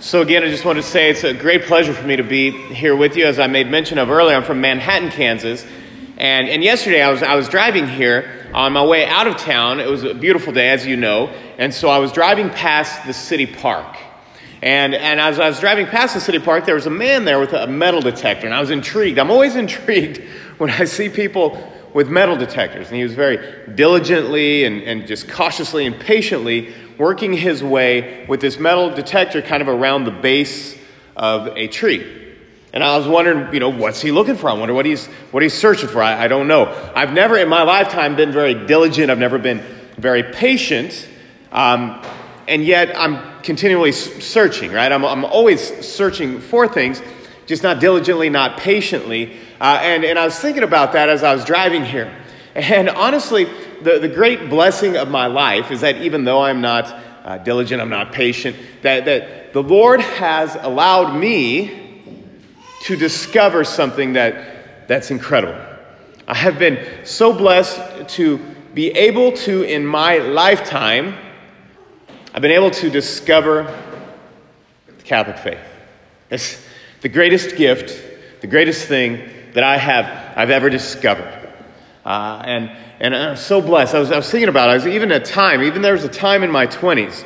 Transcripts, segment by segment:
So, again, I just want to say it's a great pleasure for me to be here with you. As I made mention of earlier, I'm from Manhattan, Kansas. And, and yesterday I was, I was driving here on my way out of town. It was a beautiful day, as you know. And so I was driving past the city park. And, and as I was driving past the city park, there was a man there with a metal detector. And I was intrigued. I'm always intrigued when I see people with metal detectors. And he was very diligently and, and just cautiously and patiently working his way with this metal detector kind of around the base of a tree. And I was wondering, you know, what's he looking for? I wonder what he's, what he's searching for. I, I don't know. I've never in my lifetime been very diligent. I've never been very patient. Um, and yet I'm continually searching, right? I'm, I'm always searching for things, just not diligently, not patiently. Uh, and, and I was thinking about that as I was driving here. And honestly, the, the great blessing of my life is that even though I'm not uh, diligent, I'm not patient, that, that the Lord has allowed me to discover something that, that's incredible. I have been so blessed to be able to, in my lifetime, I've been able to discover the Catholic faith. It's the greatest gift, the greatest thing that I have I've ever discovered. Uh, and, and I'm so blessed. I was, I was thinking about it. I was even a time, even there was a time in my 20s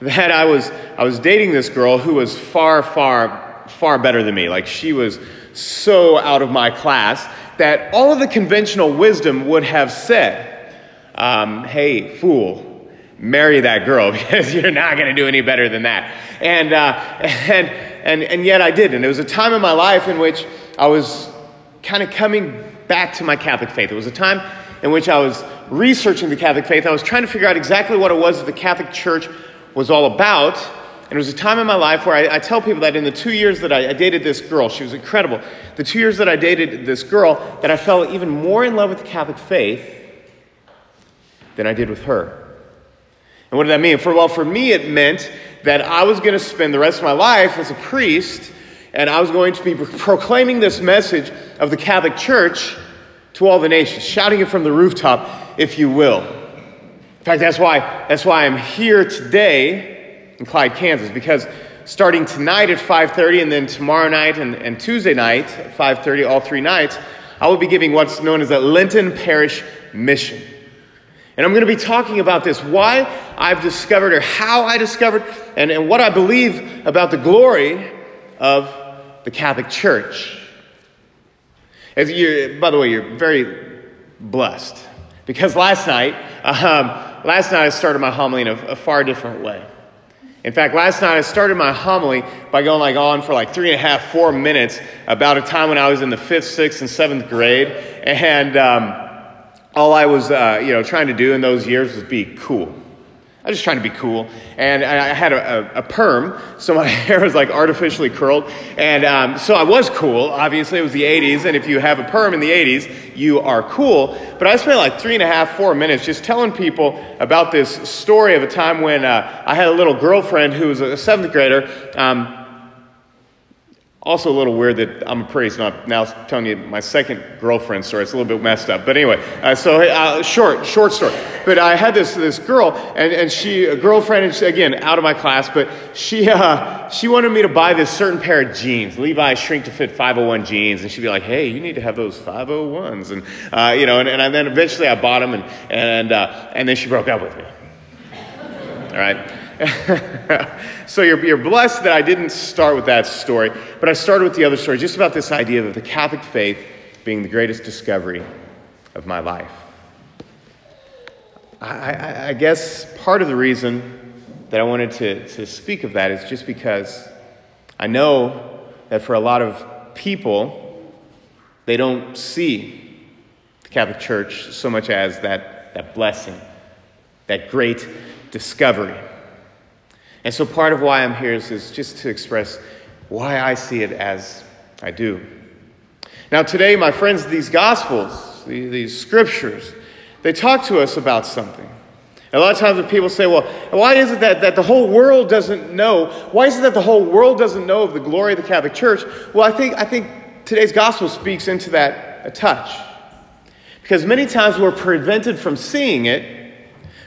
that I was, I was dating this girl who was far, far, far better than me. Like she was so out of my class that all of the conventional wisdom would have said, um, hey, fool, marry that girl because you're not going to do any better than that. And, uh, and, and, and yet I did. And it was a time in my life in which I was kind of coming back to my Catholic faith. It was a time in which I was researching the Catholic faith. I was trying to figure out exactly what it was that the Catholic Church was all about. And it was a time in my life where I, I tell people that in the two years that I, I, dated this girl, she was incredible. The two years that I dated this girl, that I fell even more in love with the Catholic faith than I did with her. And what did that mean? For well, for me, it meant that I was going to spend the rest of my life as a priest and I was going to be proclaiming this message of the Catholic Church to all the nations, shouting it from the rooftop, if you will. In fact, that's why, that's why I'm here today in Clyde, Kansas, because starting tonight at 5.30 and then tomorrow night and, and Tuesday night at 5.30, all three nights, I will be giving what's known as a Lenten Parish Mission. And I'm going to be talking about this, why I've discovered or how I discovered and, and what I believe about the glory of the Catholic Church. You, by the way, you're very blessed because last night, um, last night I started my homily in a, a, far different way. In fact, last night I started my homily by going like on for like three and a half, four minutes about a time when I was in the fifth, sixth, and seventh grade, and um, all I was, uh, you know, trying to do in those years was be cool. I was just trying to be cool. And I had a, a, a perm, so my hair was like artificially curled. And um, so I was cool. Obviously, it was the 80s. And if you have a perm in the 80s, you are cool. But I spent like three and a half, four minutes just telling people about this story of a time when uh, I had a little girlfriend who was a seventh grader. Um, also, a little weird that I'm a priest, and I'm now telling you my second girlfriend story. It's a little bit messed up. But anyway, uh, so uh, short, short story. But I had this, this girl, and, and she, a girlfriend, and she, again, out of my class, but she, uh, she wanted me to buy this certain pair of jeans, Levi shrink to fit 501 jeans. And she'd be like, hey, you need to have those 501s. And, uh, you know, and, and then eventually I bought them, and, and, uh, and then she broke up with me. All right? so you're, you're blessed that I didn't start with that story, but I started with the other story, just about this idea of the Catholic faith being the greatest discovery of my life. I, I, I guess part of the reason that I wanted to, to speak of that is just because I know that for a lot of people, they don't see the Catholic Church so much as that, that blessing, that great discovery. And so part of why I'm here is, is just to express why I see it as I do. Now, today, my friends, these Gospels, these scriptures, they talk to us about something. A lot of times when people say, well, why is it that, that the whole world doesn't know? Why is it that the whole world doesn't know of the glory of the Catholic Church? Well, I think, I think today's gospel speaks into that a touch. Because many times we're prevented from seeing it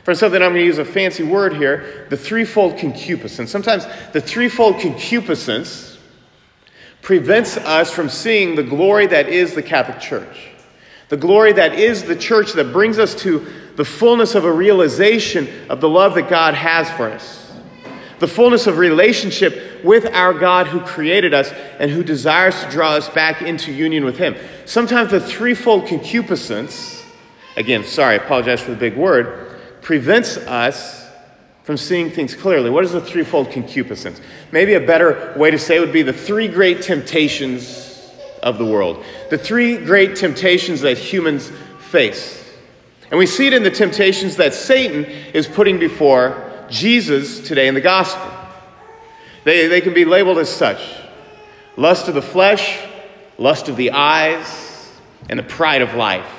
For something, I'm going to use a fancy word here the threefold concupiscence. Sometimes the threefold concupiscence prevents us from seeing the glory that is the Catholic Church. The glory that is the church that brings us to the fullness of a realization of the love that God has for us. The fullness of relationship with our God who created us and who desires to draw us back into union with Him. Sometimes the threefold concupiscence, again, sorry, I apologize for the big word, prevents us from seeing things clearly. What is the threefold concupiscence? Maybe a better way to say it would be the three great temptations of the world. The three great temptations that humans face. And we see it in the temptations that Satan is putting before Jesus today in the gospel. They, they can be labeled as such lust of the flesh, lust of the eyes, and the pride of life.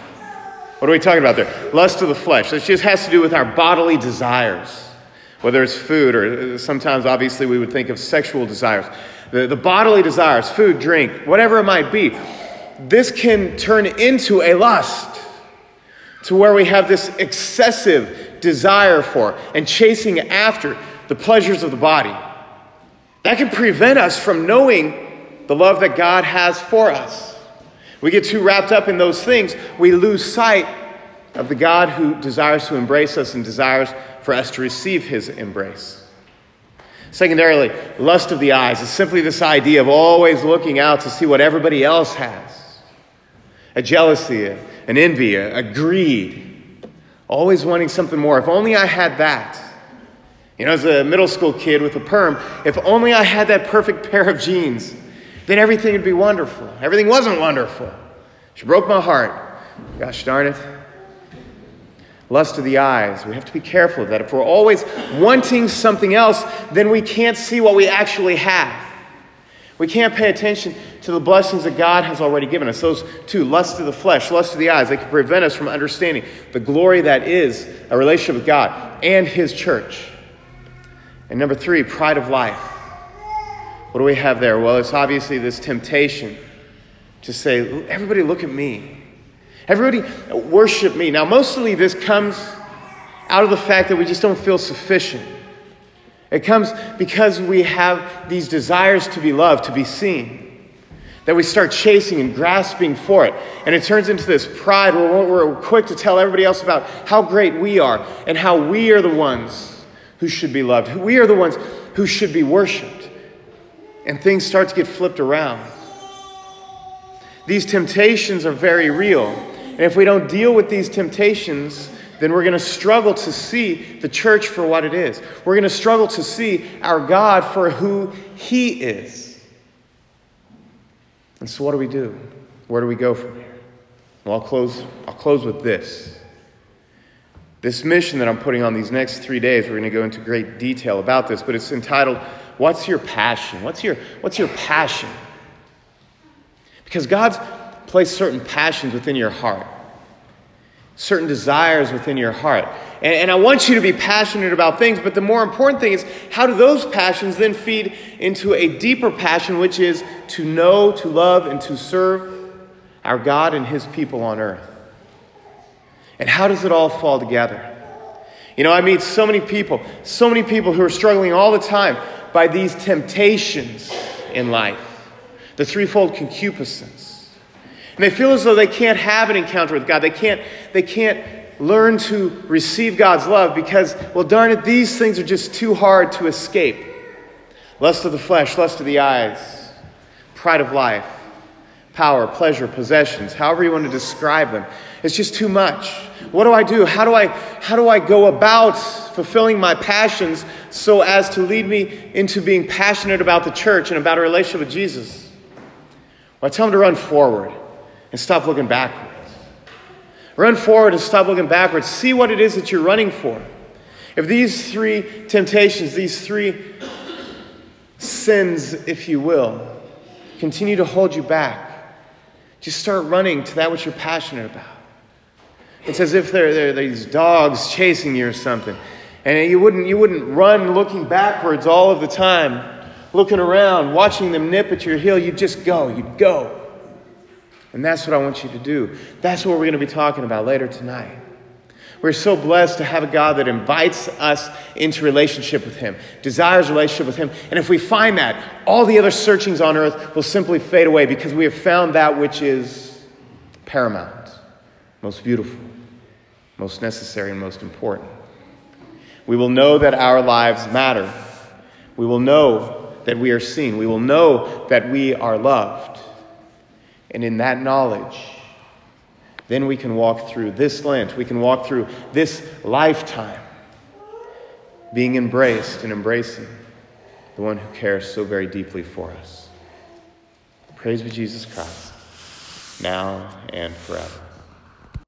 What are we talking about there? Lust of the flesh. This just has to do with our bodily desires, whether it's food or uh, sometimes, obviously, we would think of sexual desires the, the bodily desires, food, drink, whatever it might be, this can turn into a lust to where we have this excessive desire for and chasing after the pleasures of the body. That can prevent us from knowing the love that God has for us. We get too wrapped up in those things, we lose sight of the God who desires to embrace us and desires for us to receive his embrace. Secondarily, lust of the eyes is simply this idea of always looking out to see what everybody else has a jealousy, an envy, a, greed, always wanting something more. If only I had that. You know, as a middle school kid with a perm, if only I had that perfect pair of jeans, then everything would be wonderful. Everything wasn't wonderful. She broke my heart. Gosh darn it lust of the eyes. We have to be careful of that. If we're always wanting something else, then we can't see what we actually have. We can't pay attention to the blessings that God has already given us. Those two, lust of the flesh, lust of the eyes, they can prevent us from understanding the glory that is a relationship with God and His church. And number three, pride of life. What do we have there? Well, it's obviously this temptation to say, everybody look at me. Everybody worship me. Now, mostly this comes out of the fact that we just don't feel sufficient. It comes because we have these desires to be loved, to be seen, that we start chasing and grasping for it. And it turns into this pride where we're quick to tell everybody else about how great we are and how we are the ones who should be loved. We are the ones who should be worshiped. And things start to get flipped around. These temptations are very real. And if we don't deal with these temptations, then we're going to struggle to see the church for what it is. We're going to struggle to see our God for who He is. And so, what do we do? Where do we go from here? Well, I'll close, I'll close with this. This mission that I'm putting on these next three days, we're going to go into great detail about this, but it's entitled, What's Your Passion? What's your, what's your passion? Because God's placed certain passions within your heart, certain desires within your heart. And, and, I want you to be passionate about things, but the more important thing is how do those passions then feed into a deeper passion, which is to know, to love, and to serve our God and His people on earth? And how does it all fall together? You know, I meet so many people, so many people who are struggling all the time by these temptations in life the threefold concupiscence and they feel as though they can't have an encounter with God. They can't, they can't learn to receive God's love because, well, darn it, these things are just too hard to escape. Lust of the flesh, lust of the eyes, pride of life, power, pleasure, possessions, however you want to describe them. It's just too much. What do I do? How do I, how do I go about fulfilling my passions so as to lead me into being passionate about the church and about a relationship with Jesus? Well, I tell them to run forward and stop looking backwards. Run forward and stop looking backwards. See what it is that you're running for. If these three temptations, these three sins, if you will, continue to hold you back, just start running to that which you're passionate about. It's as if there, are these dogs chasing you or something. And you wouldn't, you wouldn't run looking backwards all of the time, looking around, watching them nip at your heel. You'd just go. You'd go. And that's what I want you to do. That's what we're going to be talking about later tonight. We're so blessed to have a God that invites us into relationship with Him, desires relationship with Him. And if we find that, all the other searchings on earth will simply fade away because we have found that which is paramount, most beautiful, most necessary, and most important. We will know that our lives matter. We will know that we are seen. We will know that we are loved. And in that knowledge, then we can walk through this Lent, we can walk through this lifetime being embraced and embracing the one who cares so very deeply for us. Praise be Jesus Christ, now and forever.